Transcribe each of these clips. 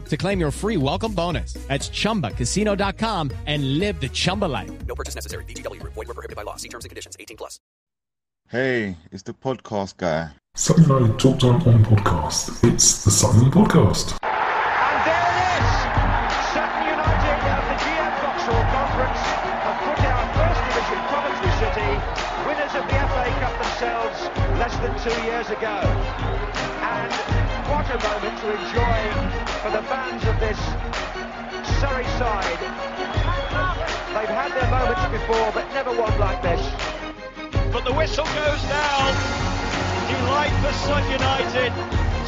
to claim your free welcome bonus. That's ChumbaCasino.com and live the Chumba life. No purchase necessary. VGW. Void were prohibited by law. See terms and conditions. 18 plus. Hey, it's the podcast guy. Something I talked on on podcast. It's the Sutton Podcast. And there it is! Sutton United of the GM Vauxhall Conference have put out First Division Coventry City, winners of the FA Cup themselves less than two years ago. What a moment to enjoy for the fans of this Surrey side. They've had their moments before, but never one like this. But the whistle goes now. Delight for Sutton United.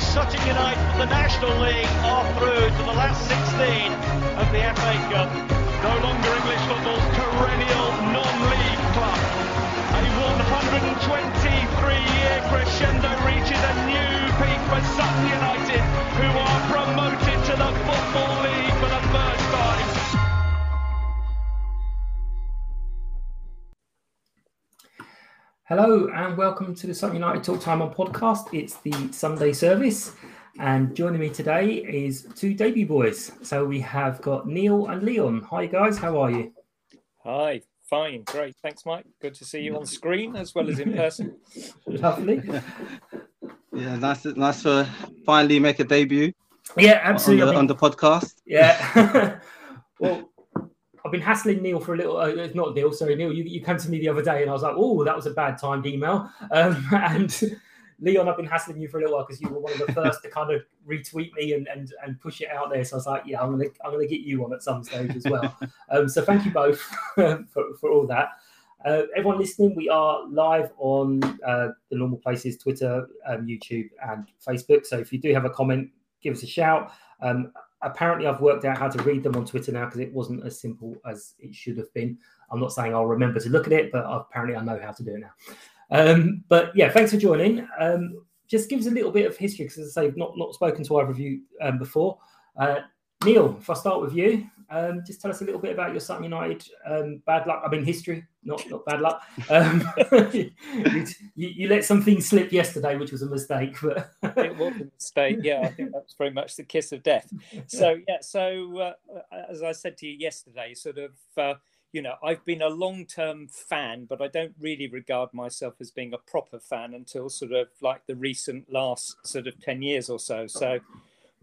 Sutton United from the National League are through to the last 16 of the FA Cup. No longer English football's perennial non-league club. A 123-year crescendo reaches a new peak for Sutton United, who are promoted to the Football League for the first time. Hello and welcome to the Sutton United Talk Time on podcast. It's the Sunday service, and joining me today is two debut boys. So we have got Neil and Leon. Hi guys, how are you? Hi, fine, great. Thanks, Mike. Good to see you on screen as well as in person. Lovely. Yeah, nice, nice for finally make a debut Yeah, on absolutely. the, on the podcast. Yeah. well, I've been hassling Neil for a little. Uh, it's not Neil, sorry, Neil. You, you came to me the other day, and I was like, "Oh, that was a bad timed email." Um, and Leon, I've been hassling you for a little while because you were one of the first to kind of retweet me and, and and push it out there. So I was like, "Yeah, I'm gonna I'm gonna get you on at some stage as well." um, so thank you both for, for all that. Uh, everyone listening, we are live on uh, the normal places Twitter, um, YouTube, and Facebook. So if you do have a comment, give us a shout. Um, apparently, I've worked out how to read them on Twitter now because it wasn't as simple as it should have been. I'm not saying I'll remember to look at it, but apparently I know how to do it now. Um, but yeah, thanks for joining. Um, just give us a little bit of history because, as I say, I've not, not spoken to either of you um, before. Uh, Neil, if I start with you, um, just tell us a little bit about your Sutton United um, bad luck. I mean, history, not not bad luck. Um, you, you, let something slip yesterday, which was a mistake. But it was a mistake. Yeah, I think that's very much the kiss of death. So yeah, so uh, as I said to you yesterday, sort of. Uh, you know, I've been a long-term fan, but I don't really regard myself as being a proper fan until sort of like the recent last sort of ten years or so. So,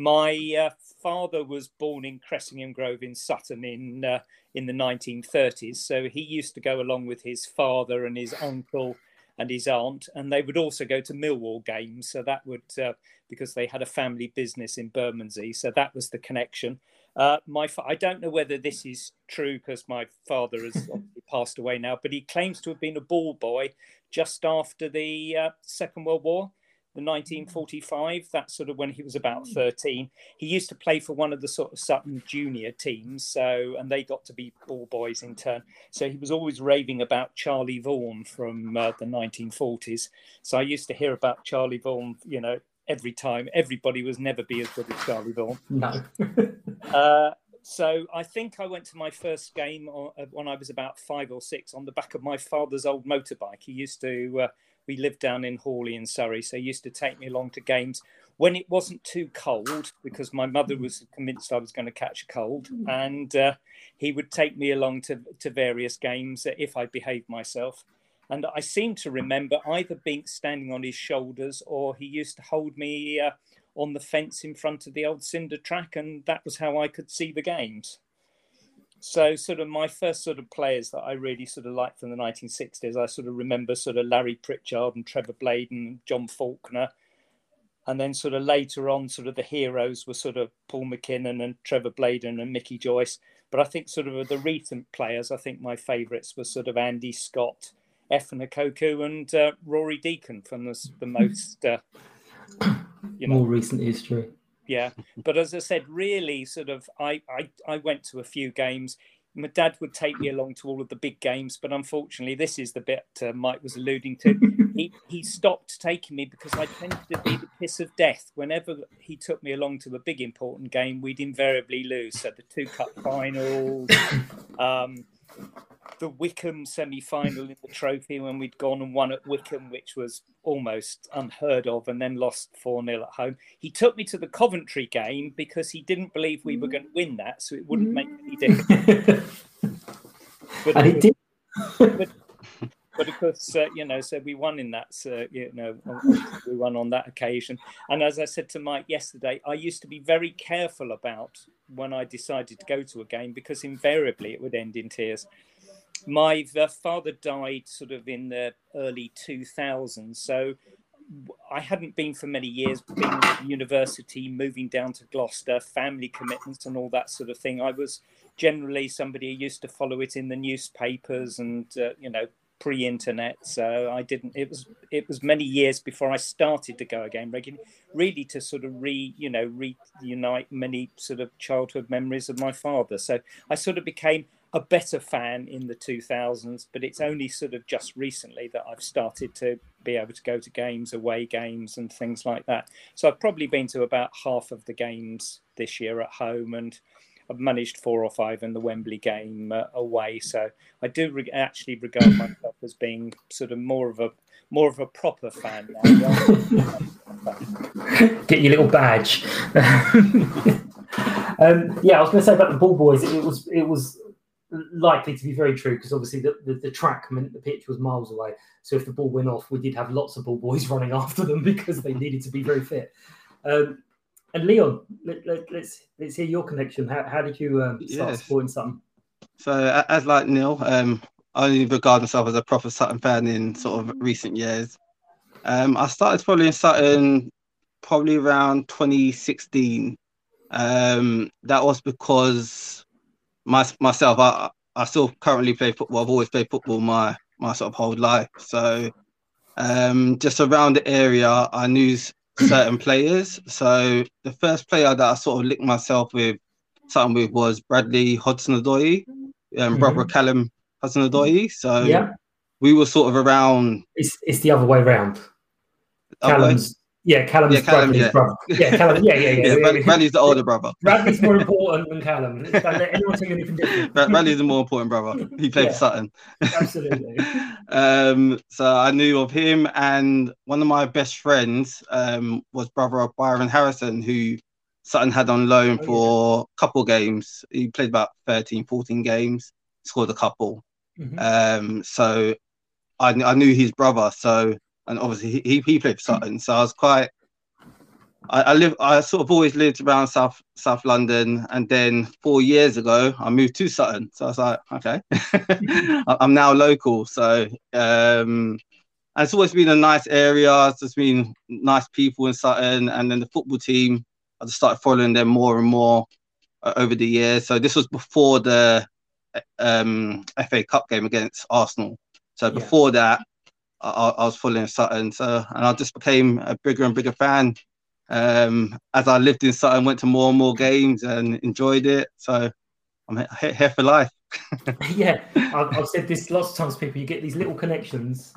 my uh, father was born in Cressingham Grove in Sutton in uh, in the 1930s, so he used to go along with his father and his uncle and his aunt, and they would also go to Millwall games. So that would uh, because they had a family business in Bermondsey, so that was the connection. Uh, my fa- I don't know whether this is true because my father has passed away now, but he claims to have been a ball boy just after the uh, Second World War, the 1945. That's sort of when he was about 13. He used to play for one of the sort of Sutton junior teams, so and they got to be ball boys in turn. So he was always raving about Charlie Vaughan from uh, the 1940s. So I used to hear about Charlie Vaughan, you know, every time. Everybody was never be as good as Charlie Vaughan. no. Uh, so I think I went to my first game uh, when I was about five or six on the back of my father's old motorbike. He used to. Uh, we lived down in Hawley in Surrey, so he used to take me along to games when it wasn't too cold because my mother was convinced I was going to catch a cold, and uh, he would take me along to to various games if I behaved myself. And I seem to remember either being standing on his shoulders or he used to hold me uh, on the fence in front of the old cinder track, and that was how I could see the games. So, sort of my first sort of players that I really sort of liked from the 1960s, I sort of remember sort of Larry Pritchard and Trevor Bladen and John Faulkner. And then, sort of later on, sort of the heroes were sort of Paul McKinnon and Trevor Bladen and Mickey Joyce. But I think, sort of the recent players, I think my favourites were sort of Andy Scott, Efan Ekoku, and uh, Rory Deacon from the, the most, uh, you know, more recent history yeah. But as I said, really, sort of, I, I, I went to a few games. My dad would take me along to all of the big games, but unfortunately, this is the bit uh, Mike was alluding to. he, he stopped taking me because I tended to be the piss of death. Whenever he took me along to a big important game, we'd invariably lose. So the two cup finals, um, the Wycombe semi-final in the trophy when we'd gone and won at Wycombe, which was almost unheard of, and then lost four 0 at home. He took me to the Coventry game because he didn't believe we were going to win that, so it wouldn't make any difference. but and he did. but, but of course, uh, you know, so we won in that, uh, you know, we won on that occasion. And as I said to Mike yesterday, I used to be very careful about when I decided to go to a game because invariably it would end in tears my father died sort of in the early 2000s. So I hadn't been for many years, being at university, moving down to Gloucester, family commitments, and all that sort of thing. I was generally somebody who used to follow it in the newspapers and, uh, you know, pre-internet so i didn't it was it was many years before i started to go again regularly really to sort of re you know reunite many sort of childhood memories of my father so i sort of became a better fan in the 2000s, but it's only sort of just recently that I've started to be able to go to games, away games, and things like that. So I've probably been to about half of the games this year at home, and I've managed four or five in the Wembley game uh, away. So I do re- actually regard myself as being sort of more of a more of a proper fan now. Get your little badge. um, yeah, I was going to say about the ball boys. It was it was likely to be very true because obviously the, the, the, track meant the pitch was miles away. So if the ball went off, we did have lots of ball boys running after them because they needed to be very fit. Um, and Leon, let, us let, let's, let's hear your connection. How, how did you um, start yes. supporting Sutton? So as like Neil, um, I only regard myself as a proper Sutton fan in sort of recent years. Um, I started following Sutton probably around 2016. Um, that was because my, myself, I, I still currently play football. I've always played football my my sort of whole life. So um, just around the area, I knew certain players. So the first player that I sort of linked myself with, something with, was Bradley Hudson-Odoi, um, mm-hmm. brother Callum Hudson-Odoi. So yeah. we were sort of around. It's it's the other way around. Callum's yeah, Callum's yeah, Callum, yeah. brother. Yeah, Callum. Yeah, yeah, yeah. yeah Bradley's the older brother. Bradley's more important than Callum. Anyone take anything different? Bradley's the more important brother. He played yeah, for Sutton. Absolutely. um, so I knew of him, and one of my best friends um, was brother of Byron Harrison, who Sutton had on loan oh, for a couple games. He played about 13, 14 games, scored a couple. Mm-hmm. Um, so I, I knew his brother. So and obviously he, he played for Sutton, so I was quite. I, I live. I sort of always lived around South South London, and then four years ago I moved to Sutton. So I was like, okay, I'm now local. So um, and it's always been a nice area. It's been nice people in Sutton, and then the football team. I just started following them more and more uh, over the years. So this was before the um, FA Cup game against Arsenal. So before yeah. that, I, I was following Sutton, so and I just became a bigger and bigger fan um, as I lived in Sutton, went to more and more games and enjoyed it. So I'm here for life. yeah, I've, I've, said this lots of times. People, you get these little connections,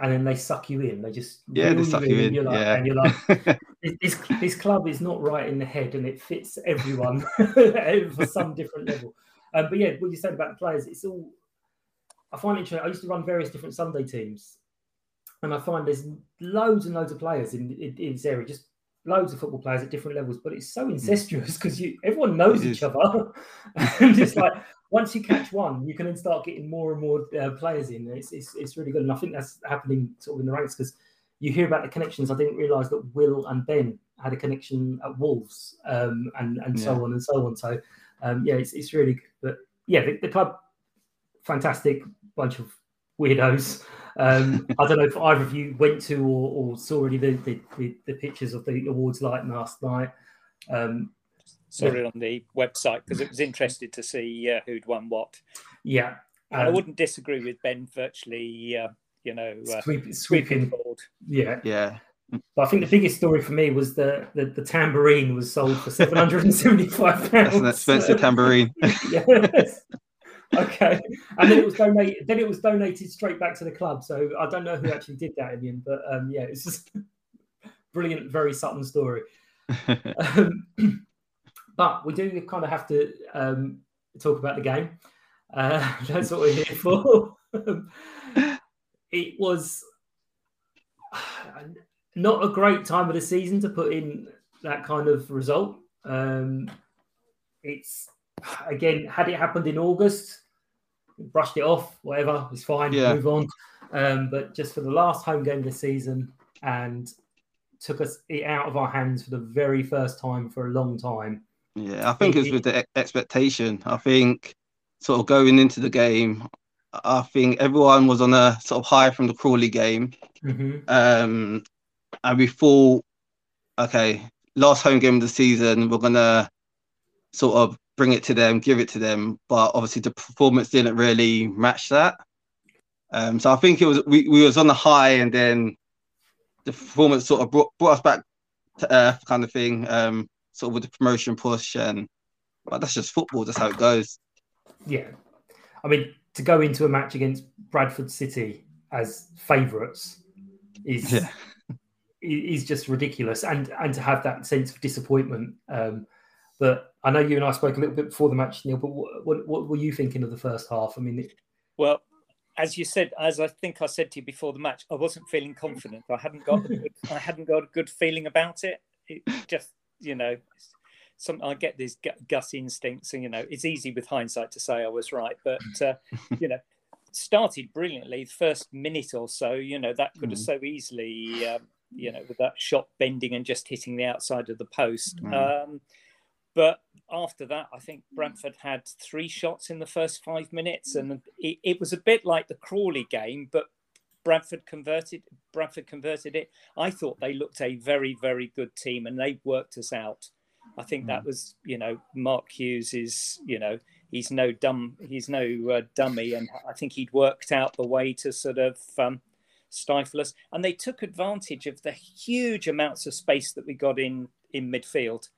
and then they suck you in. They just Yeah, they suck in, you in, You're like, yeah. and you're like, this, this this club is not right in the head, and it fits everyone for some different level. Um, but yeah, what you said about the players, it's all. I find it interesting. I used to run various different Sunday teams, and I find there's loads and loads of players in, in, in this area, just loads of football players at different levels. But it's so incestuous because you everyone knows each other, and it's like once you catch one, you can then start getting more and more uh, players in. It's, it's it's really good, and I think that's happening sort of in the ranks because you hear about the connections. I didn't realise that Will and Ben had a connection at Wolves, um, and and so on and so on. So um, yeah, it's it's really good. But yeah, the, the club, fantastic bunch of weirdos. Um, I don't know if either of you went to or, or saw already the, the, the, the pictures of the awards night last night. Um, Saw it on the website because it was interested to see uh, who'd won what. yeah, I um, wouldn't disagree with Ben virtually, uh, you know, uh, Sweep- sweeping sweeping. board. yeah. Yeah. But I think the biggest story for me was the the, the tambourine was sold for seven hundred and seventy five pounds. That's an expensive tambourine. yes. Okay, and then it was donated. Then it was donated straight back to the club. So I don't know who actually did that in the end, but um, yeah, it's just brilliant, very Sutton story. Um, but we do kind of have to um, talk about the game. Uh, that's what we're here for. it was not a great time of the season to put in that kind of result. Um, it's again, had it happened in August, brushed it off, whatever, it's fine, Yeah. move on. Um, but just for the last home game of the season and took us it out of our hands for the very first time for a long time. Yeah, I think it was with the expectation. I think sort of going into the game, I think everyone was on a sort of high from the Crawley game. Mhm. Um, and we thought, okay, last home game of the season, we're gonna sort of bring it to them, give it to them. But obviously, the performance didn't really match that. Um, so I think it was we, we was on the high, and then the performance sort of brought, brought us back to earth, kind of thing. Um, sort of with the promotion push, and but that's just football. That's how it goes. Yeah. I mean, to go into a match against Bradford City as favourites is Yeah. is just ridiculous, and and to have that sense of disappointment. Um, but I know you and I spoke a little bit before the match, Neil. But what, what, what were you thinking of the first half? I mean, it, Well, as you said, as I think I said to you before the match, I wasn't feeling confident. I hadn't got, a good, I hadn't got a good feeling about it. It just, you know, some I get these gut, gut instincts, and you know, it's easy with hindsight to say I was right, but uh, you know, started brilliantly. The first minute or so, you know, that could have Mm. so easily, um, you know, with that shot bending and just hitting the outside of the post. Mm. Um, but after that, I think Bradford had three shots in the first five minutes, and it, it was a bit like the Crawley game, but Bradford converted. Bradford converted it. I thought they looked a very, very good team, and they worked us out. I think that was, you know, Mark Hughes is, you know, he's no dumb, he's no uh, dummy, and I think he'd worked out the way to sort of um, stifle us. And they took advantage of the huge amounts of space that we got in in midfield.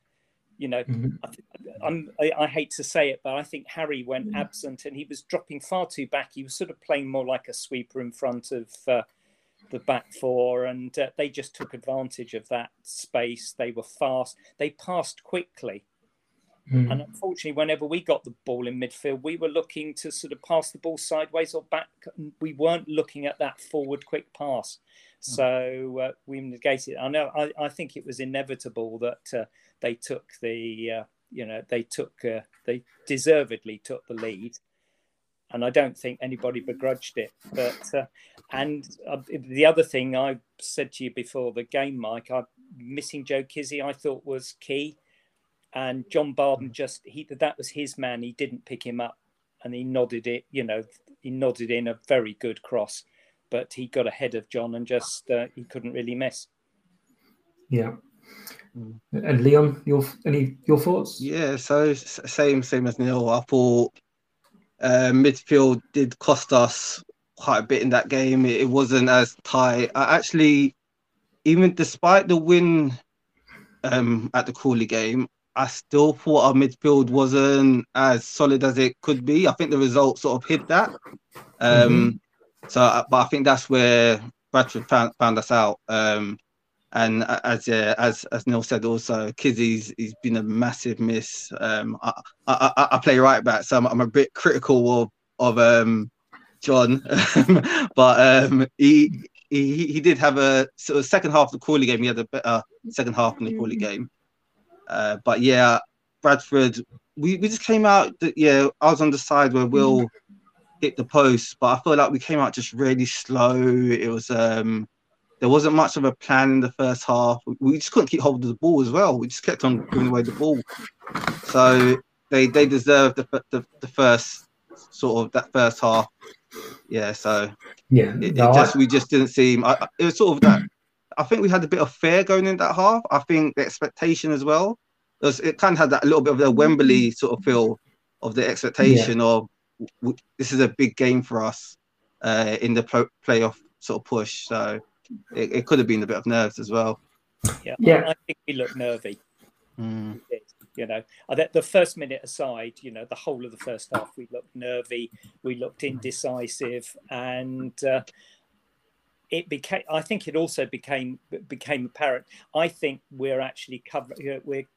You know, I, th- I'm, I, I hate to say it, but I think Harry went absent and he was dropping far too back. He was sort of playing more like a sweeper in front of uh, the back four, and uh, they just took advantage of that space. They were fast. They passed quickly. Mm. And unfortunately, whenever we got the ball in midfield, we were looking to sort of pass the ball sideways or back. We weren't looking at that forward quick pass. So uh, we negated. it. I know. I, I think it was inevitable that uh, they took the. Uh, you know, they took. Uh, they deservedly took the lead, and I don't think anybody begrudged it. But uh, and uh, the other thing I said to you before the game, Mike, I missing Joe Kizzi. I thought was key and Jon Barden just he that was his man. He didn't pick him up, and he nodded it. You know, he nodded in a very good cross, but he got ahead of John and just uh, he couldn't really miss. yeah. And Leon, your any your thoughts? Yeah, so same same as Neil. I thought uh, midfield did cost us quite a bit in that game. It, it wasn't as tight. I actually, even despite the win um, at the Crawley game, I still thought our midfield wasn't as solid as it could be. I think the result sort of hid that. Um, So, uh, but I think that's where Bradford found, found us out. Um, and as yeah, as as Neil said, also Kizzi's he's been a massive miss. Um, I, I, I play right back, so I'm, I'm a bit critical of of um, John, but um, he, he he did have a sort of second half of the Crawley game. He had a better second half in the Crawley game. Uh, but yeah, Bradford, we, we just came out. That, yeah, I was on the side where Will hit the post, but I feel like we came out just really slow. It was um, there wasn't much of a plan in the first half. We just couldn't keep hold of the ball as well. We just kept on giving away the ball. So they they deserved the, the, the first sort of that first half. Yeah, so yeah, it, no, it just I- we just didn't seem. I, it was sort of that. I think we had a bit of fear going in that half. I think the expectation as well. It, was, it kind of had that little bit of the Wembley sort of feel of the expectation of w- this is a big game for us uh, in the pl- playoff sort of push. So it, it could have been a bit of nerves as well. Yeah, Yeah. I think we looked nervy. Mm. You know, the first minute aside, you know, the whole of the first half, we looked nervy, we looked indecisive, and uh, it became. I think it also became became apparent. I think we're actually covering. We're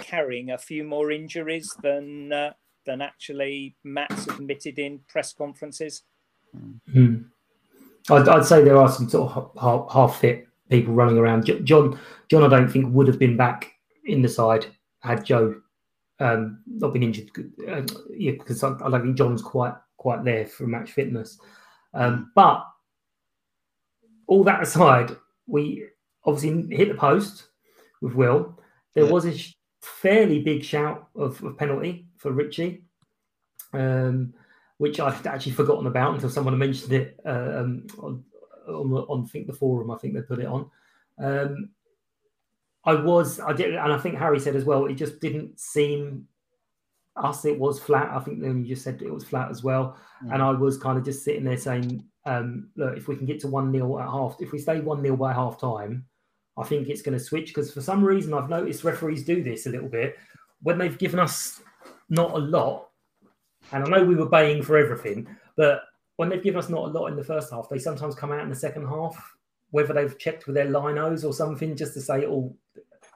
carrying a few more injuries than uh, than actually Matt's admitted in press conferences. Hmm. I'd, I'd say there are some sort of half, half fit people running around. John, John, I don't think would have been back in the side had Joe um, not been injured. Uh, yeah, because I, I don't think John's quite quite there for match fitness. Um, but all that aside, we obviously hit the post with Will. There Yeah. was a fairly big shout of, of penalty for Richie. Um, which I'd actually forgotten about until someone mentioned it uh, um, on, on, on think the forum. I think they put it on. Um, I was, I did, and I think Harry said as well. It just didn't seem us. It was flat. I think then you just said it was flat as well. And I was kind of just sitting there saying, um, look, if we can get to one 0 at half, if we stay one 0 by half time, I think it's going to switch because for some reason I've noticed referees do this a little bit when they've given us not a lot and I know we were baying for everything, but when they've given us not a lot in the first half, they sometimes come out in the second half, whether they've checked with their linos or something, just to say, oh,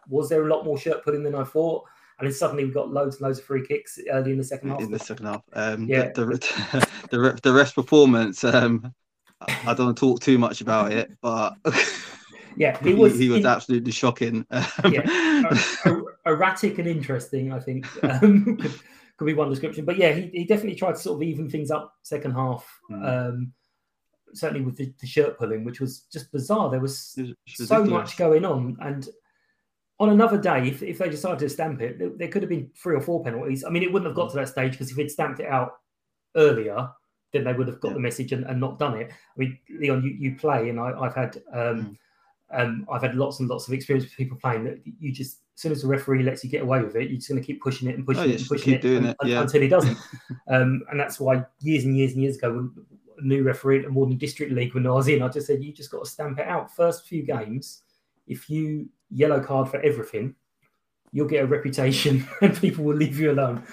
was there a lot more shirt putting than I thought? And then suddenly we've got loads and loads of free kicks early in the second half. in the second half. Um, Yeah. the, the, the, the rest performance. Um, I don't want to talk too much about it, but Yeah, he, it was he was in- absolutely shocking. Yeah, er- er- erratic and interesting. I think um, could, could be one description. But yeah, he, he definitely tried to sort of even things up second half. Um, certainly with the, the shirt pulling, which was just bizarre. There was so ridiculous. much going on, and on another day, if, if they decided to stamp it, there, there could have been three or four penalties. I mean, it wouldn't have got to that stage because if he'd stamped it out earlier, then they would have got the message and, and not done it. I mean, Leon, you, you play, and I, I've had um, um, I've had lots and lots of experience with people playing that you just as soon as the referee lets you get away with it, you're just going to keep pushing it and pushing Oh, it and pushing it, doing un- it, yeah. until he doesn't. um, and that's why years and years and years ago, when a new referee at the Morning District League, when I was in, I just said you just got to stamp it out. First few games, if you yellow card for everything, you'll get a reputation and people will leave you alone.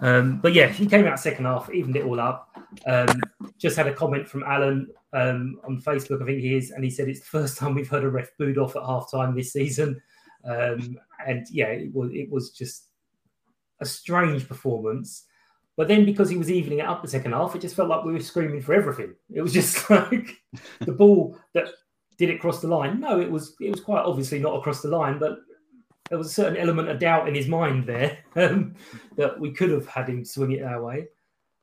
Um, but yeah, he came out second half, evened it all up. Um, just had a comment from Alan um, on Facebook, I think he is, and he said it's the first time we've heard a ref booed off at half time this season. And yeah, it was it was just a strange performance. But then because he was evening it up the second half, it just felt like we were screaming for everything. It was just like the ball that did it cross the line. No, it was it was quite obviously not across the line, but there was a certain element of doubt in his mind there um, that we could have had him swing it our way.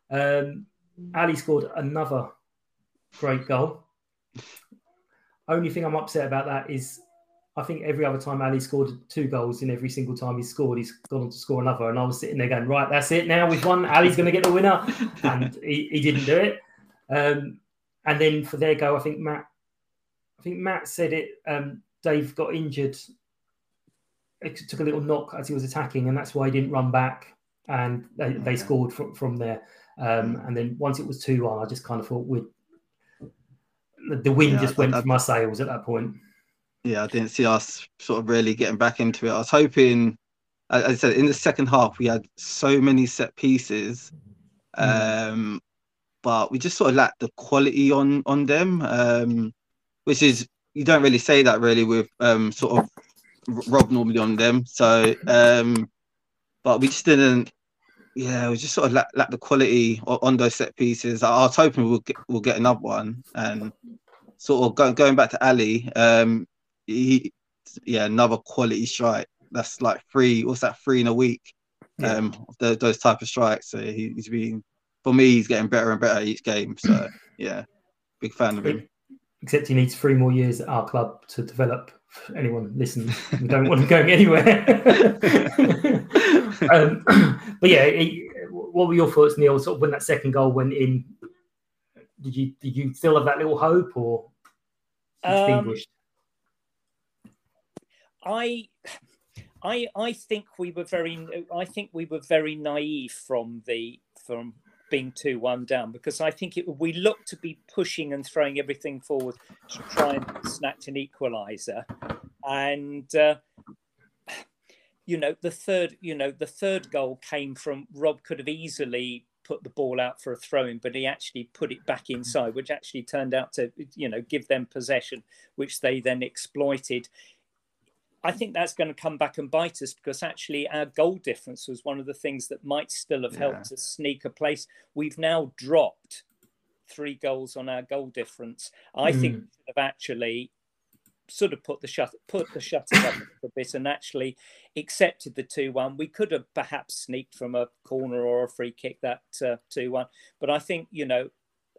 Um, Ali scored another great goal. Only thing I'm upset about that is I think every other time Ali scored two goals in every single time he scored, he's gone on to score another. And I was sitting there going, right, that's it now. We've won. Ali's going to get the winner. And he, he didn't do it. Um, and then for their goal, I think Matt, I think Matt said it. Um, Dave got injured. It took a little knock as he was attacking, and that's why he didn't run back. And they, they scored from, from there. Um, and then once it was 2 1, I just kind of thought we'd, the, wind Yeah, just went I- from my sails at that point. Yeah, I didn't see us sort of really getting back into it. I was hoping, as I said, in the second half, we had so many set pieces, um, but we just sort of lacked the quality on on them. Um, which is you don't really say that really with um, sort of Rob normally on them. So, um, but we just didn't. Yeah, we just sort of lack, lack the quality on those set pieces. I was hoping we'll get we'll get another one, and sort of going going back to Ali. Um, he, yeah, another quality strike. That's like three. What's that? Three in a week. Yeah. Um, the, those type of strikes. So he, he's been for me. He's getting better and better each game. So yeah, big fan of him. Except he needs three more years at our club to develop. Anyone listen? We don't want him going anywhere. um, but yeah, he, what were your thoughts, Neil? Sort of when that second goal went in, did you did you still have that little hope or Um, extinguished? I, I, I think we were very. I think we were very naive from the from being two one down because I think it we looked to be pushing and throwing everything forward to try and snatch an equaliser, and. Uh, you know the third you know the third goal came from rob could have easily put the ball out for a throw in but he actually put it back inside which actually turned out to you know give them possession which they then exploited I think that's going to come back and bite us because actually our goal difference was one of the things that might still have helped us sneak a place. We've now dropped three goals on our goal difference. I think Mm. we should have actually sort of put the shut put the shutters up a bit and actually accepted the two one. We could have perhaps sneaked from a corner or a free kick that two one, but I think you know,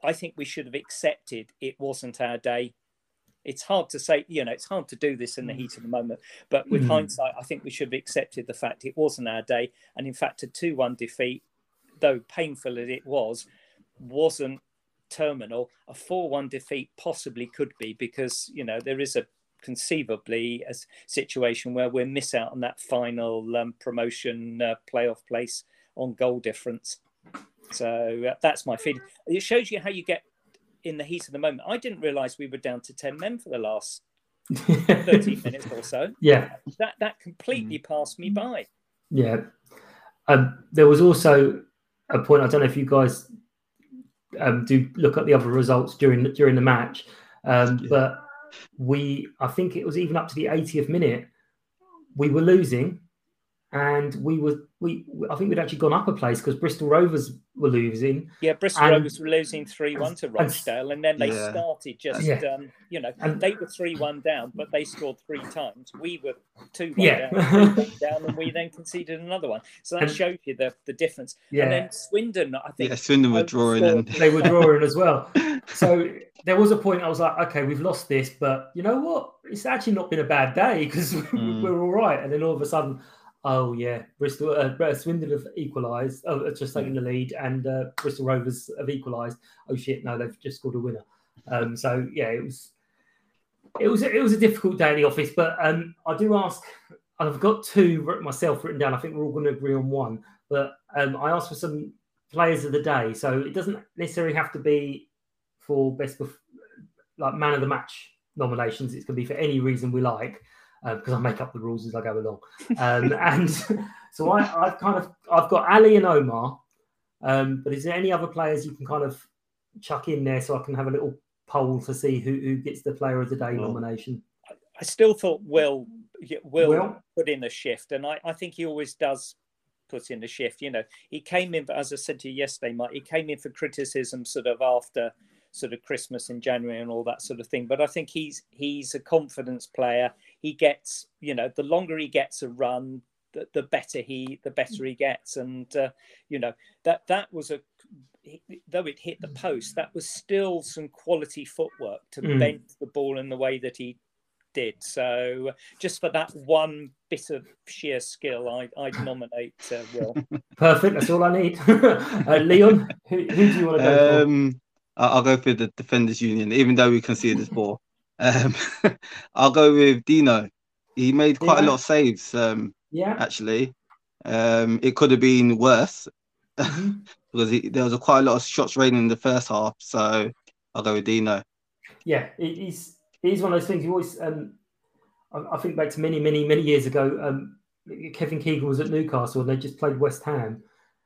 I think we should have accepted it wasn't our day. It's hard to say, you know, it's hard to do this in the heat of the moment. But with Mm. hindsight, I think we should have accepted the fact it wasn't our day. And in fact, a 2 1 defeat, though painful as it was, wasn't terminal. A 4 1 defeat possibly could be because, you know, there is a conceivably a situation where we'll miss out on that final um, promotion uh, playoff place on goal difference. So uh, that's my feeling. It shows you how you get in the heat of the moment. I didn't realize we were down to 10 men for the last thirteen minutes or so. Yeah. That that completely passed me by. Yeah. Um, there was also a point. I don't know if you guys um, do look at the other results during during the match, um, but we I think it was even up to the 80th minute. We were losing, and we were we I think we'd actually gone up a place because Bristol Rovers were losing. Yeah, Bristol And- Rovers were losing 3 1 to Rochdale, and then they Yeah. started just, Yeah. um, you know, And- they were 3 1 down, but they scored three times. We were 2 1 Yeah. down, down, and we then conceded another one. So that And- shows you the, the difference. Yeah. And then Swindon, I think. Yeah, Swindon were drawing and they were drawing as well. So there was a point I was like, okay, we've lost this, but you know what? It's actually not been a bad day because Mm. we're all right. And then all of a sudden, oh yeah, Bristol, uh, Swindon have equalised, oh, just taken the lead, and uh, Bristol Rovers have equalised. Oh shit, no, they've just scored a winner. Um, so yeah, it was, it was, it was a difficult day in the office. But um, I do ask, I've got two myself written down. I think we're all going to agree on one. But um, I asked for some players of the day, so it doesn't necessarily have to be for best bef- like man of the match nominations. It can be for any reason we like because I make up the rules as I go along. Um, and so I, I've kind of I've got Ali and Omar. Um, but is there any other players you can kind of chuck in there so I can have a little poll to see who, who gets the player of the day nomination? I still thought Will Will, Will? put in a shift, and I, I think he always does put in a shift. You know, he came in, as I said to you yesterday, Mike, he came in for criticism sort of after sort of Christmas in January and all that sort of thing. But I think he's he's a confidence player. He gets, you know, the longer he gets a run, the, the better he the better he gets. And uh, you know that that was a though it hit the post, that was still some quality footwork to Mm. bend the ball in the way that he did. So just for that one bit of sheer skill, I, I'd nominate uh, Will. Perfect. That's all I need. uh, Leon, who, who do you want to go for? Um, I- I'll go for the defenders union, even though we conceded this ball. Um, I'll go with Dino. He made quite a lot of saves. Um, Yeah. actually, um, it could have been worse because he, there was a quite a lot of shots raining in the first half. So I'll go with Dino. yeah, it- he's he's one of those things you always. Um, I, I think back to many, many, many years ago. Um, Kevin Keegan was at Newcastle and they just played West Ham,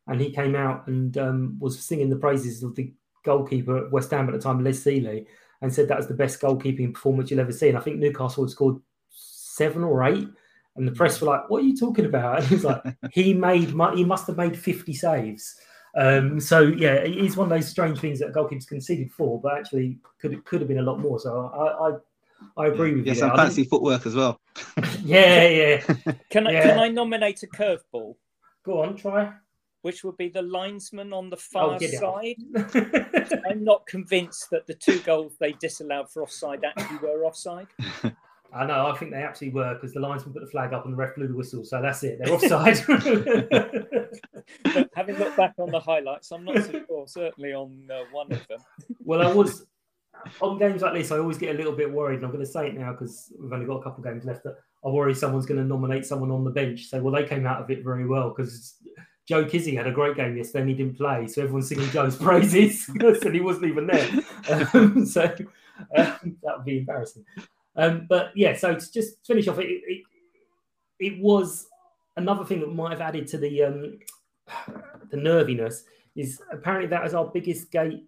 and he came out and um, was singing the praises of the goalkeeper at West Ham at the time, Les Sealey. And said that was the best goalkeeping performance you'll ever see. And I think Newcastle had scored seven or eight, and the press were like, "What are you talking about?" And he's like, "He made he must have made fifty saves." Um, so yeah, it is one of those strange things that goalkeepers conceded for, but actually could it could have been a lot more. So I I, I agree with yeah, you. some there. fancy footwork as well. yeah, yeah. Can I Yeah. can I nominate a curveball? Go on, try. Which would be the linesman on the Oh, far get it side. I'm not convinced that the two goals they disallowed for offside actually were offside. I know. I think they actually were because the linesman put the flag up and the ref blew the whistle. So that's it. They're offside. But having looked back on the highlights, I'm not so sure. Certainly on uh, one of them. well, I was on games like this. I always get a little bit worried, and I'm going to say it now because we've only got a couple of games left. That I worry someone's going to nominate someone on the bench. Say, well, they came out of it very well because Joe Kizzi had a great game yesterday and he didn't play, so everyone's singing Joe's praises, and he wasn't even there. Um, so um, that would be embarrassing. Um, but yeah, so to just finish off, it, it it was another thing that might have added to the um, the nerviness is apparently that was our biggest gate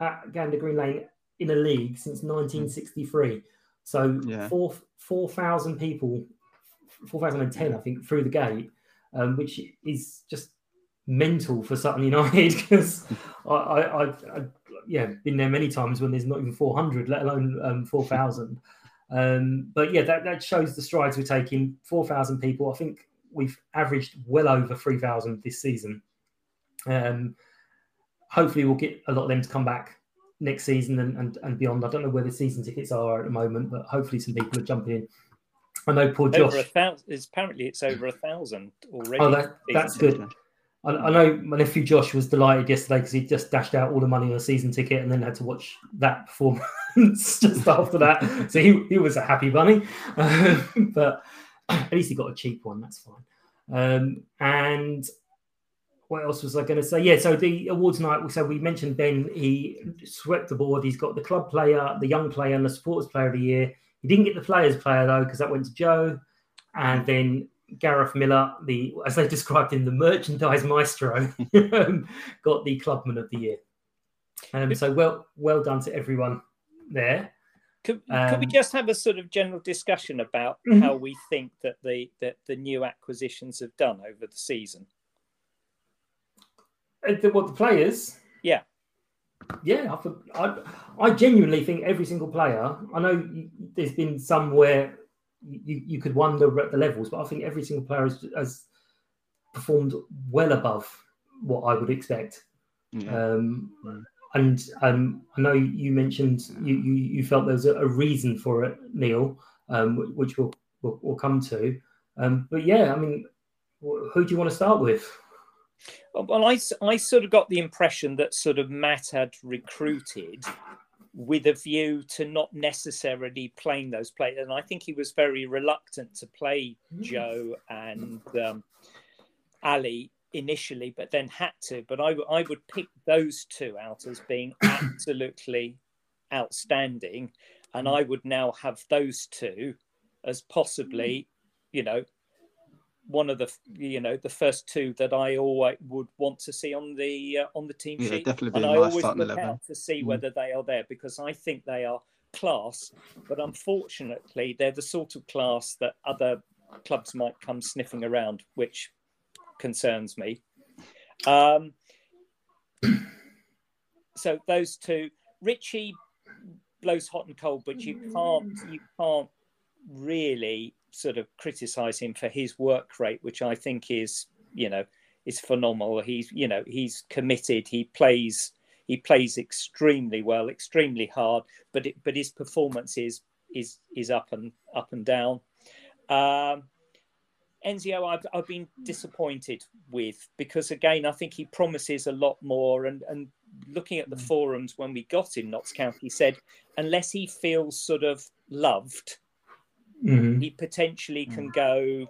at Gander Green Lane in a league since 1963. So Yeah. four four thousand people, four thousand and ten, I think, through the gate, um, which is just mental for Sutton United because I, I, I, I, yeah, been there many times when there's not even 400, let alone um, 4,000. Um, but yeah, that, that shows the strides we're taking. 4,000 people. I think we've averaged well over 3,000 this season. Um, hopefully, we'll get a lot of them to come back next season and, and, and beyond. I don't know where the season tickets are at the moment, but hopefully, some people are jumping in. I know poor Josh. Over a thousand. It's, apparently, it's over a thousand already. Oh, that, that's good. I, I know my nephew Josh was delighted yesterday because he just dashed out all the money on a season ticket and then had to watch that performance just after that. So he, he was a happy bunny, Um, but at least he got a cheap one. That's fine. Um, and what else was I going to say? Yeah, so the awards night. So we mentioned Ben. He swept the board. He's got the club player, the young player, and the supporters player of the year. He didn't get the players player though because that went to Joe, and then Gareth Miller, the as they described him, the merchandise maestro, um, got the clubman of the year. Um, so well, well done to everyone there. Could, could we Um, just have a sort of general discussion about Mhm. how we think that the that the new acquisitions have done over the season? Uh, the, what the players? Yeah. Yeah, I, I, I genuinely think every single player. I know there's been some where you, you could wonder at the levels, but I think every single player has, has performed well above what I would expect. Um, and um, I know you mentioned you, you, you felt there was a, a reason for it, Neil, um, which we'll, we'll, we'll come to. Um, but yeah, I mean, wh- who do you want to start with? Well, I sort of got the impression that sort of Matt had recruited with a view to not necessarily playing those players. And I think he was very reluctant to play hmm. Joe and um, Ali initially, but then had to. But I, would pick those two out as being absolutely outstanding. And hmm. I would now have those two as possibly, hmm. you know, one of the you know the first two that I always would want to see on the uh, on the team Yeah, sheet, and I nice always look 11. out to see Mm. whether they are there because I think they are class, but unfortunately they're the sort of class that other clubs might come sniffing around, which concerns me. Um, so those two, Richie blows hot and cold, but you can't you can't really sort of criticize him for his work rate, which I think is you know is phenomenal. He's you know he's committed. He plays he plays extremely well, extremely hard, but it, but his performance is is is up and up and down. Um, Enzio, I've, I've been disappointed with because again, I think he promises a lot more. And and looking at the forums when we got him, Notts County, he said unless he feels sort of loved, Mhm. he potentially can go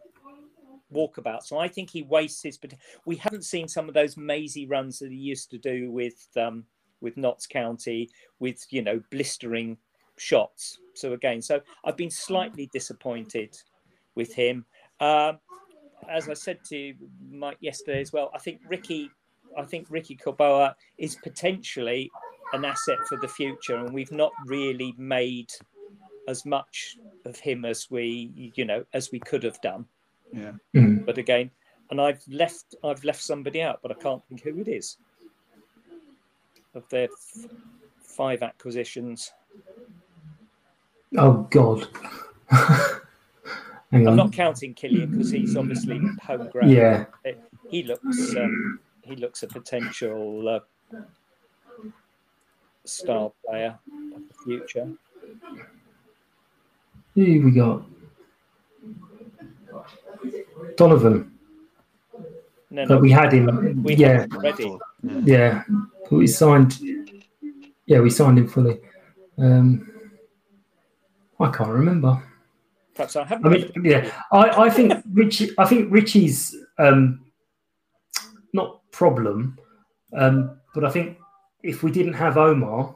walkabout. So I think he wastes his. But we haven't seen some of those mazy runs that he used to do with um, with Notts County, with you know blistering shots. So again, so I've been slightly disappointed with him. Um, as I said to Mike yesterday as well, I think Ricky, I think Ricky Korboa is potentially an asset for the future, and we've not really made as much of him as we, you know, as we could have done. Yeah. Mm. But again, and I've left I've left somebody out, but I can't think who it is. Of their f- five acquisitions, Oh God. Hang I'm on. not counting Killian because he's obviously homegrown. Yeah. he looks um, he looks a potential uh, star player of the future. Who we got? Donovan. No, But no, we had him. We yeah. had him already. Yeah. We signed. Yeah, we signed him fully. Um, I can't remember. Perhaps I haven't. I mean, yeah, I, I think Richie. I think Richie's um, not problem, um, but I think if we didn't have Omar,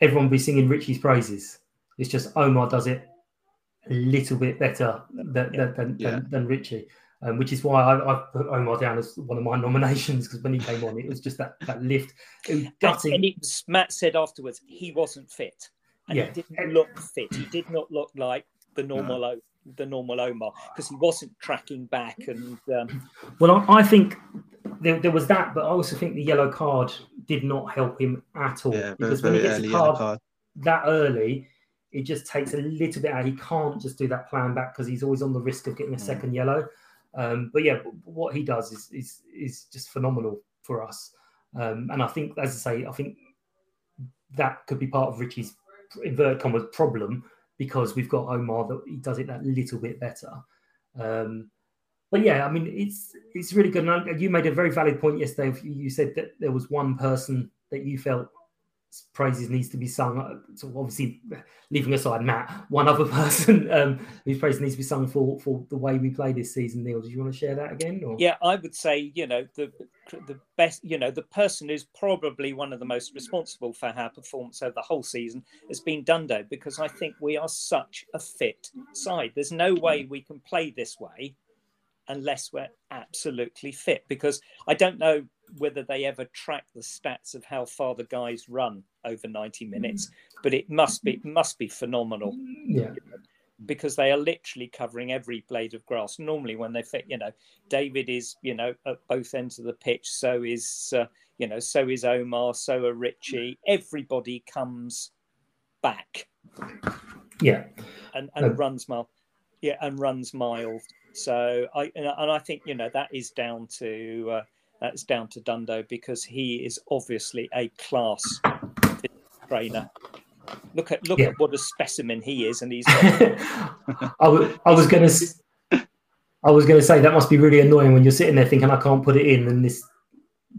everyone would be singing Richie's praises. It's just Omar does it a little bit better than than, than, Yeah. than, than Richie, um, which is why I, I put Omar down as one of my nominations because when he came on, it was just that that lift. It was And, gutting. and it was, Matt said afterwards he wasn't fit, and Yeah. he didn't look fit. He did not look like the normal O the normal Omar because he wasn't tracking back and um, Well, I, I think there, there was that, but I also think the yellow card did not help him at all Yeah, very, because when he gets a early yellow card, card. that early, it just takes a little bit out. He can't just do that plan back because he's always on the risk of getting a second yellow. Um, but yeah, what he does is is is just phenomenal for us. Um, and I think, as I say, I think that could be part of Richie's inverted commas problem because we've got Omar that he does it that little bit better. Um, but yeah, I mean, it's it's really good. And you made a very valid point yesterday. You said that there was one person that you felt praises needs to be sung. Uh, So obviously, leaving aside Matt, one other person um, whose praise needs to be sung for for the way we play this season. Neil, do you want to share that again? Or? yeah, I would say you know the the best you know the person who's probably one of the most responsible for our performance over the whole season has been Dundo because I think we are such a fit side. There's no way we can play this way unless we're absolutely fit because I don't know whether they ever track the stats of how far the guys run over 90 minutes but it must be it must be phenomenal. Yeah. because they are literally covering every blade of grass. Normally when they fit you know david is you know at both ends of the pitch so is uh, you know so is omar so are richie. Everybody comes back. Yeah. and, and Um, runs mile yeah and runs miles. So i and I- and i think you know that is down to uh, that's down to dundo because he is obviously a class trainer look at look Yeah. at what a specimen he is and he's got I was going to. I was going to say that must be really annoying when you're sitting there thinking I can't put it in, and this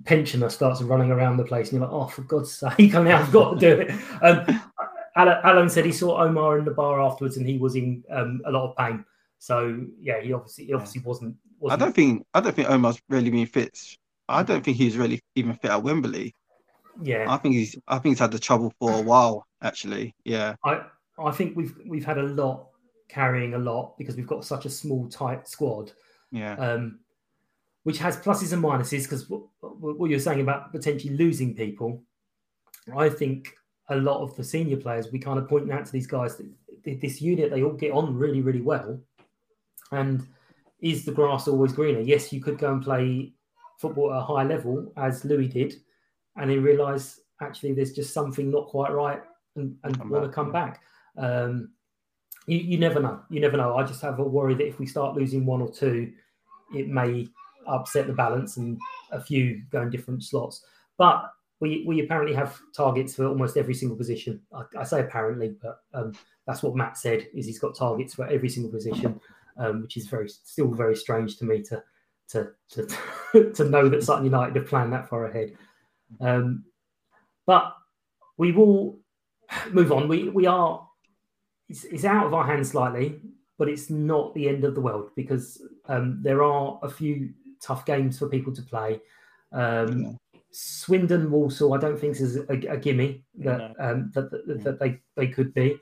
pensioner starts running around the place, and you're like, "Oh, for God's sake, I now I've got to do it." Um, Alan, Alan said he saw Omar in the bar afterwards, and he was in um, a lot of pain. So yeah, he obviously he obviously wasn't. I wasn't don't think I don't think Omar's really been fit. I don't think he's really even fit at Wembley. Yeah, I think he's I think he's had the trouble for a while actually. Yeah. I I think we've we've had a lot carrying a lot because we've got such a small tight squad. Yeah. um, which has pluses and minuses. Because what, what you're saying about potentially losing people, I think a lot of the senior players we kind of point out to these guys that this unit they all get on really really well, and is the grass always greener? Yes, you could go and play football at a high level as Louis did, and then realise actually there's just something not quite right and, and want to come back. Um, you, you never know. You never know. I just have a worry that if we start losing one or two, it may upset the balance and a few go in different slots. But we, we apparently have targets for almost every single position. I, I say apparently, but um, that's what Matt said. Is he's got targets for every single position, um, which is very still very strange to me to to to, to know that Sutton United have planned that far ahead. Um, but we will move on. We we are it's, it's out of our hands slightly, but it's not the end of the world because um, there are a few tough games for people to play. Um, Swindon, Walsall, I don't think is a, a gimme that um, that, that, that they they could be.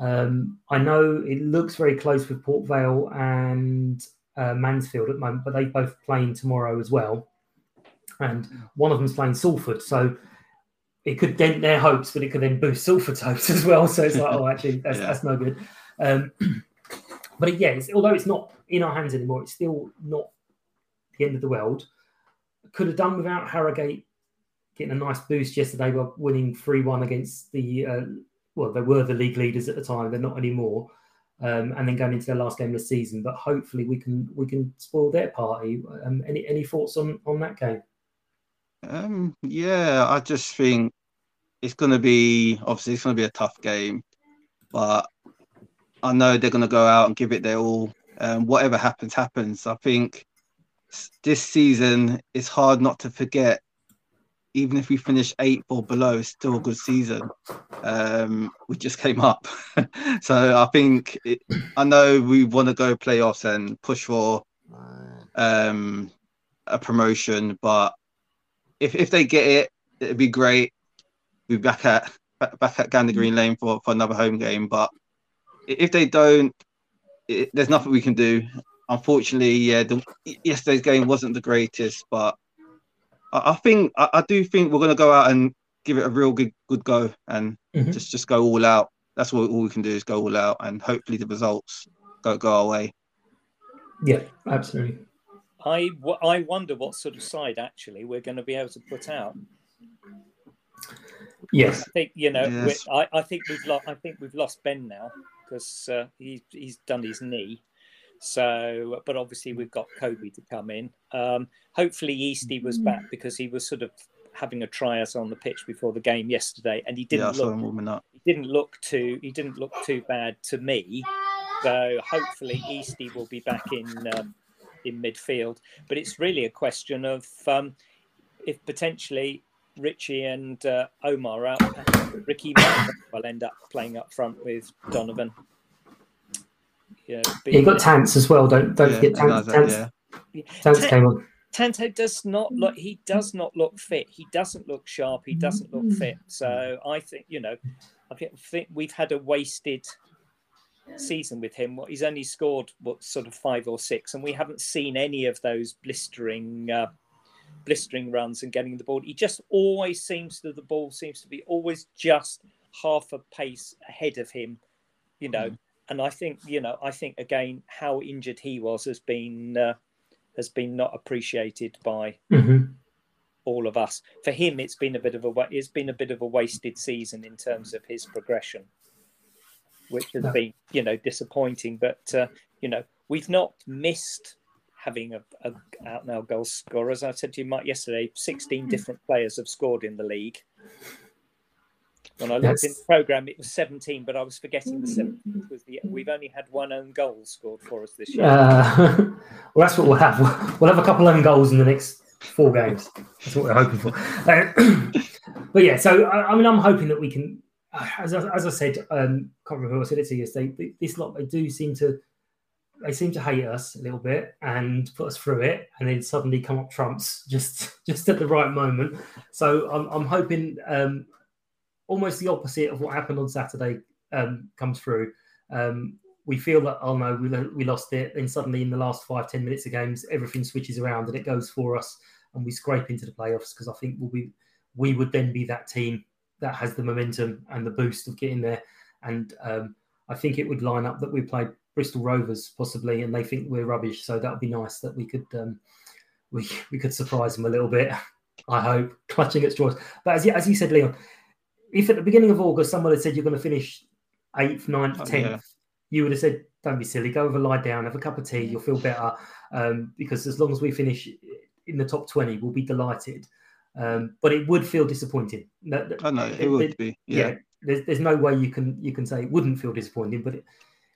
Um, I know it looks very close with Port Vale and uh, Mansfield at the moment, but they both playing tomorrow as well, and one of them's playing Salford. So it could dent their hopes, but it could then boost Salford's hopes as well. So it's like, oh, actually, that's, yeah. that's no good. Um, but yeah, it's, although it's not in our hands anymore, it's still not the end of the world. Could have done without Harrogate getting a nice boost yesterday by winning 3 1 against the, uh, well, they were the league leaders at the time, they're not anymore. Um, and then going into their last game of the season. But hopefully we can we can spoil their party. Um, any any thoughts on on that game? Um, yeah, I just think it's going to be obviously it's going to be a tough game, but I know they're going to go out and give it their all. Um, whatever happens, happens. I think this season it's hard not to forget. Even if we finish eighth or below, it's still a good season. Um, we just came up, so I think it, I know we want to go playoffs and push for um, a promotion, but if if they get it, it'd be great. Be back at back at Gander Green Lane for, for another home game. But if they don't, it, there's nothing we can do. Unfortunately, yeah, the, yesterday's game wasn't the greatest, but I, I think I, I, do think we're going to go out and give it a real good good go and mm-hmm. just just go all out. That's what all we can do is go all out, and hopefully the results go go our way. Yeah, absolutely. I, I wonder what sort of side actually we're going to be able to put out. Yes, I think you know. Yes. I, I think we've lost. I think we've lost Ben now because uh, he's he's done his knee. So, but obviously we've got Kobe to come in. Um, hopefully Easty was back because he was sort of having a tryout on the pitch before the game yesterday, and he didn't yeah, look. He didn't look too. He didn't look too bad to me. So hopefully Easty will be back in um, in midfield. But it's really a question of um, if potentially Richie and uh, Omar out, Ricky will end up playing up front with Donovan. Yeah, you got Tance as well. Don't don't yeah, forget Tance. Tance, yeah. Tance came on. Tanto does not look. He does not look fit. He doesn't look sharp. He doesn't look fit. So I think you know, I think we've had a wasted season with him. He's only scored what sort of five or six, and we haven't seen any of those blistering, uh, blistering runs and getting the ball. He just always seems to the ball seems to be always just half a pace ahead of him, you know. And I think you know, I think again how injured he was has been uh, has been not appreciated by. Mm-hmm. All of us. For him, it's been a bit of a it's been a bit of a wasted season in terms of his progression which has no. been, you know, disappointing. But uh, you know, we've not missed having a, a out now goal scorer. As I said to you, Mike, yesterday, sixteen hmm. different players have scored in the league. When I looked in the program, it was seventeen, but I was forgetting the seventeenth was the. We've only had one own goal scored for us this year. Uh, well, that's what we'll have. We'll have a couple of own goals in the next four games. That's what we're hoping for. Uh, but yeah, so I, I mean, I'm hoping that we can as, as I said, um, can't remember who I said it to yesterday. This lot they do seem to they seem to hate us a little bit and put us through it, and then suddenly come up trumps just just at the right moment. So I'm I'm hoping um, almost the opposite of what happened on Saturday um, comes through. Um, we feel that oh no, we we lost it, and suddenly in the last five ten minutes of games, everything switches around and it goes for us, and we scrape into the playoffs because I think we'll be we would then be that team that has the momentum and the boost of getting there. And um, I think it would line up that we play Bristol Rovers possibly, and they think we're rubbish. So that would be nice that we could um, we we could surprise them a little bit. I hope clutching at straws. But as as you said, Leon, if at the beginning of August someone had said you're going to finish eighth, ninth, oh, tenth, yeah. you would have said, "Don't be silly. Go over, lie down, have a cup of tea. You'll feel better." Um, because as long as we finish in the top twenty, we'll be delighted. Um, but it would feel disappointing. I know it, it would be. Yeah. yeah, there's, there's no way you can you can say it wouldn't feel disappointing, but it,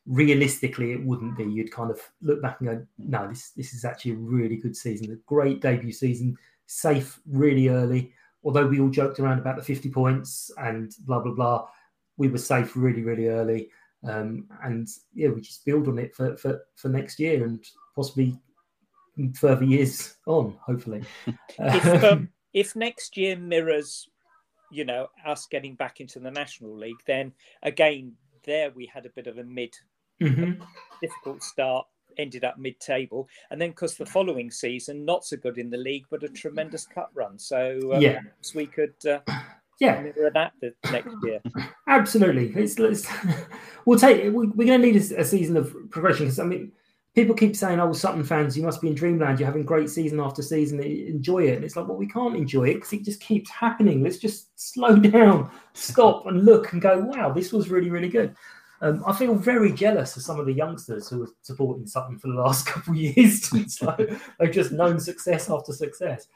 realistically, it wouldn't be. You'd kind of look back and go, "No, this this is actually a really good season, a great debut season, safe really early." Although we all joked around about the 50 points and blah blah blah, we were safe really really early, um, and yeah, we just build on it for for for next year and possibly further years on, hopefully. if, um, if next year mirrors, you know, us getting back into the National League, then again, there we had a bit of a mid mm-hmm. difficult start ended up mid-table, and then because the following season not so good in the league, but a tremendous cup run. So um, yeah, we could uh, Yeah. mirror that the next year. Absolutely. It's, it's, we'll take. We, we're going to need a, a season of progression because I mean, people keep saying, "Oh, Sutton fans, you must be in dreamland. You're having great season after season. Enjoy it." And it's like, well, we can't enjoy it because it just keeps happening. Let's just slow down, stop, and look and go. Wow, this was really, really good. Um, I feel very jealous of some of the youngsters who are supporting Sutton for the last couple of years. it's like they've just known success after success.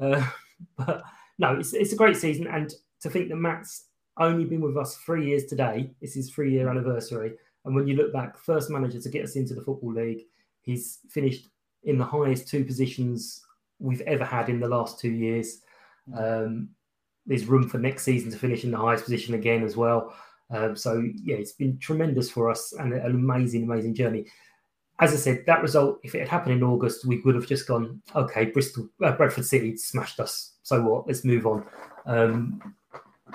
Uh, but no, it's, it's a great season. And to think that Matt's only been with us three years today, it's his three year anniversary. And when you look back, first manager to get us into the Football League, he's finished in the highest two positions we've ever had in the last two years. Um, there's room for next season to finish in the highest position again as well. Um, so yeah, it's been tremendous for us and an amazing, amazing journey. As I said, that result, if it had happened in August, we would have just gone, okay, Bristol, uh, Bradford City smashed us. So what? Let's move on. Um,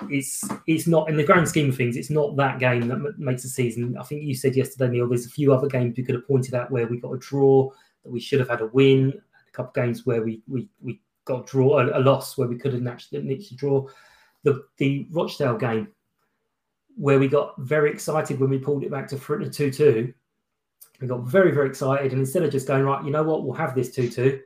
it's it's not in the grand scheme of things. It's not that game that m- makes the season. I think you said yesterday, Neil. There's a few other games we could have pointed out where we got a draw that we should have had a win. A couple of games where we we we got a draw, a, a loss where we could have actually nicked a draw. The the Rochdale game where we got very excited when we pulled it back to front two two. We got very very excited, and instead of just going right, you know what, we'll have this two two.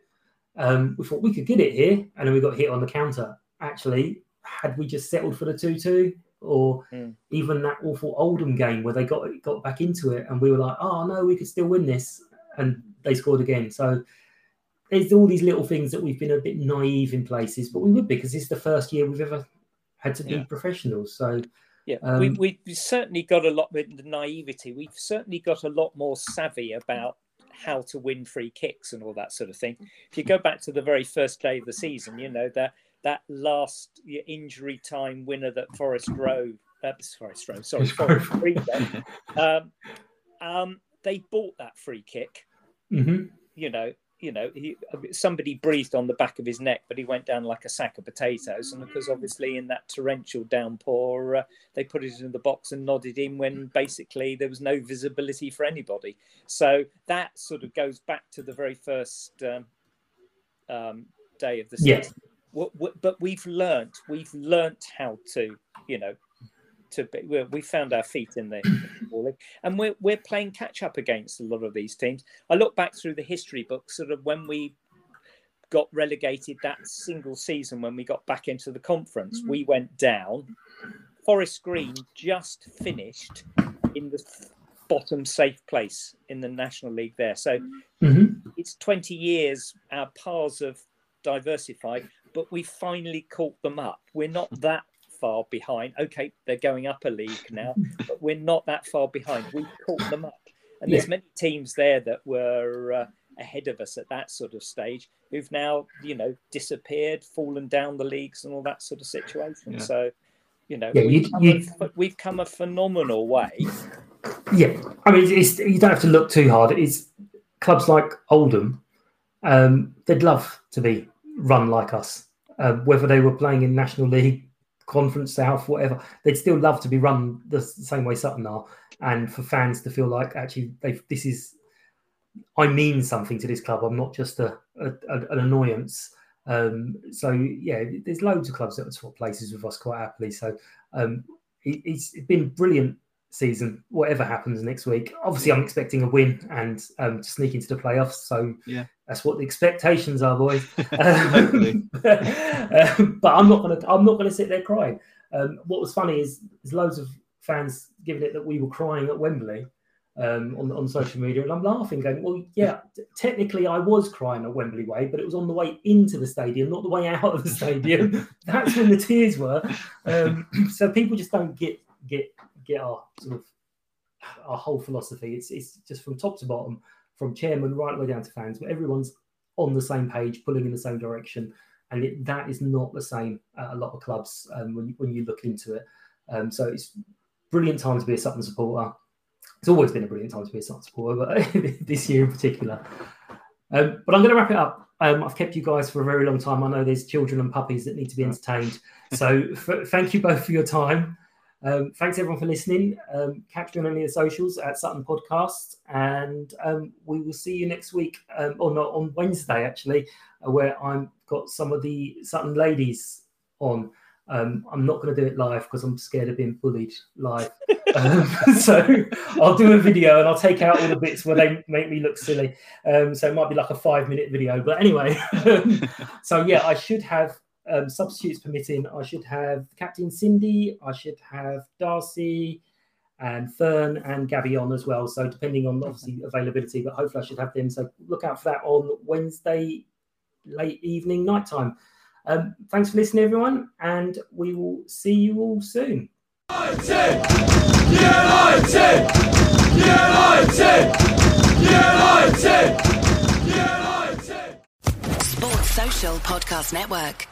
Um, we thought we could get it here, and then we got hit on the counter. Actually, had we just settled for the two two, or Mm. even that awful Oldham game where they got got back into it, and we were like, oh no, we could still win this, and they scored again. So there's all these little things that we've been a bit naive in places, but we would be because it's the first year we've ever had to be Yeah. professionals. So Yeah, Um, we, we've certainly got a lot with the naivety. We've certainly got a lot more savvy about how to win free kicks and all that sort of thing. If you go back to the very first day of the season, you know that that last injury time winner that Forest Road, uh, Forest Road, sorry, Forest Green, um, um, they bought that free kick. mhm. You know, you know, he, somebody breathed on the back of his neck, but he went down like a sack of potatoes. And because obviously in that torrential downpour, uh, they put it in the box and nodded in when basically there was no visibility for anybody. So that sort of goes back to the very first um, um, day of the season. What, what, but we've learnt, we've learnt how to, you know, to be, we we found our feet in the Football League, and we're we're playing catch up against a lot of these teams. I look back through the history books, sort of when we got relegated that single season when we got back into the conference, we went down. Forest Green just finished in the bottom safe place in the National League there. So Mhm. it's 20 years our paths have diversified, but we finally caught them up. We're not that far behind. Okay, they're going up a league now, but we're not that far behind. We caught them up. And there's many teams there that were uh, ahead of us at that sort of stage who've now, you know, disappeared, fallen down the leagues and all that sort of situation. Yeah. So, you know, Yeah, we've, you- come you- A, we've come a phenomenal way. Yeah, I mean, it's, you don't have to look too hard. It's clubs like Oldham. Um, they'd love to be run like us, uh, whether they were playing in National League, Conference South, whatever. They'd still love to be run the same way Sutton are, and for fans to feel like actually they this is. I mean something to this club. I'm not just a, a, an annoyance. Um, so yeah, there's loads of clubs that would swap places with us quite happily. So um, it, it's been brilliant season. Whatever happens next week, obviously I'm expecting a win and um, to sneak into the playoffs. So Yeah. that's what the expectations are, boys. Um, but I'm not gonna I'm not gonna sit there crying. Um, what was funny is there's loads of fans giving it that we were crying at Wembley um, on on social media, and I'm laughing, going, "Well, yeah, technically I was crying at Wembley Way, but it was on the way into the stadium, not the way out of the stadium. That's when the tears were. Um, so people just don't get get get our sort of our whole philosophy. It's it's just from top to bottom, from chairman right the way down to fans, but everyone's on the same page, pulling in the same direction, and it, that is not the same at a lot of clubs um, when you, when you look into it. Um, so it's brilliant time to be a Sutton supporter. It's always been a brilliant time to be a Sutton supporter, but this year in particular. Um, but I'm going to wrap it up. Um, I've kept you guys for a very long time. I know there's children and puppies that need to be entertained. So f- thank you both for your time. Um, thanks everyone for listening. Um, catch me on any of the socials at Sutton Podcast, and um, we will see you next week, um, or not on Wednesday actually, uh, where I've got some of the Sutton ladies on. Um, I'm not going to do it live because I'm scared of being bullied live. Um, so I'll do a video and I'll take out all the bits where they make me look silly. Um, so it might be like a five minute video. But anyway, so yeah, I should have um, substitutes permitting. I should have Captain Cindy. I should have Darcy and Fern and Gabby on as well. So depending on obviously availability, but hopefully I should have them. So look out for that on Wednesday late evening, nighttime. Um, thanks for listening, everyone, and we will see you all soon. United! United! United! United! United! Sports Social Podcast Network.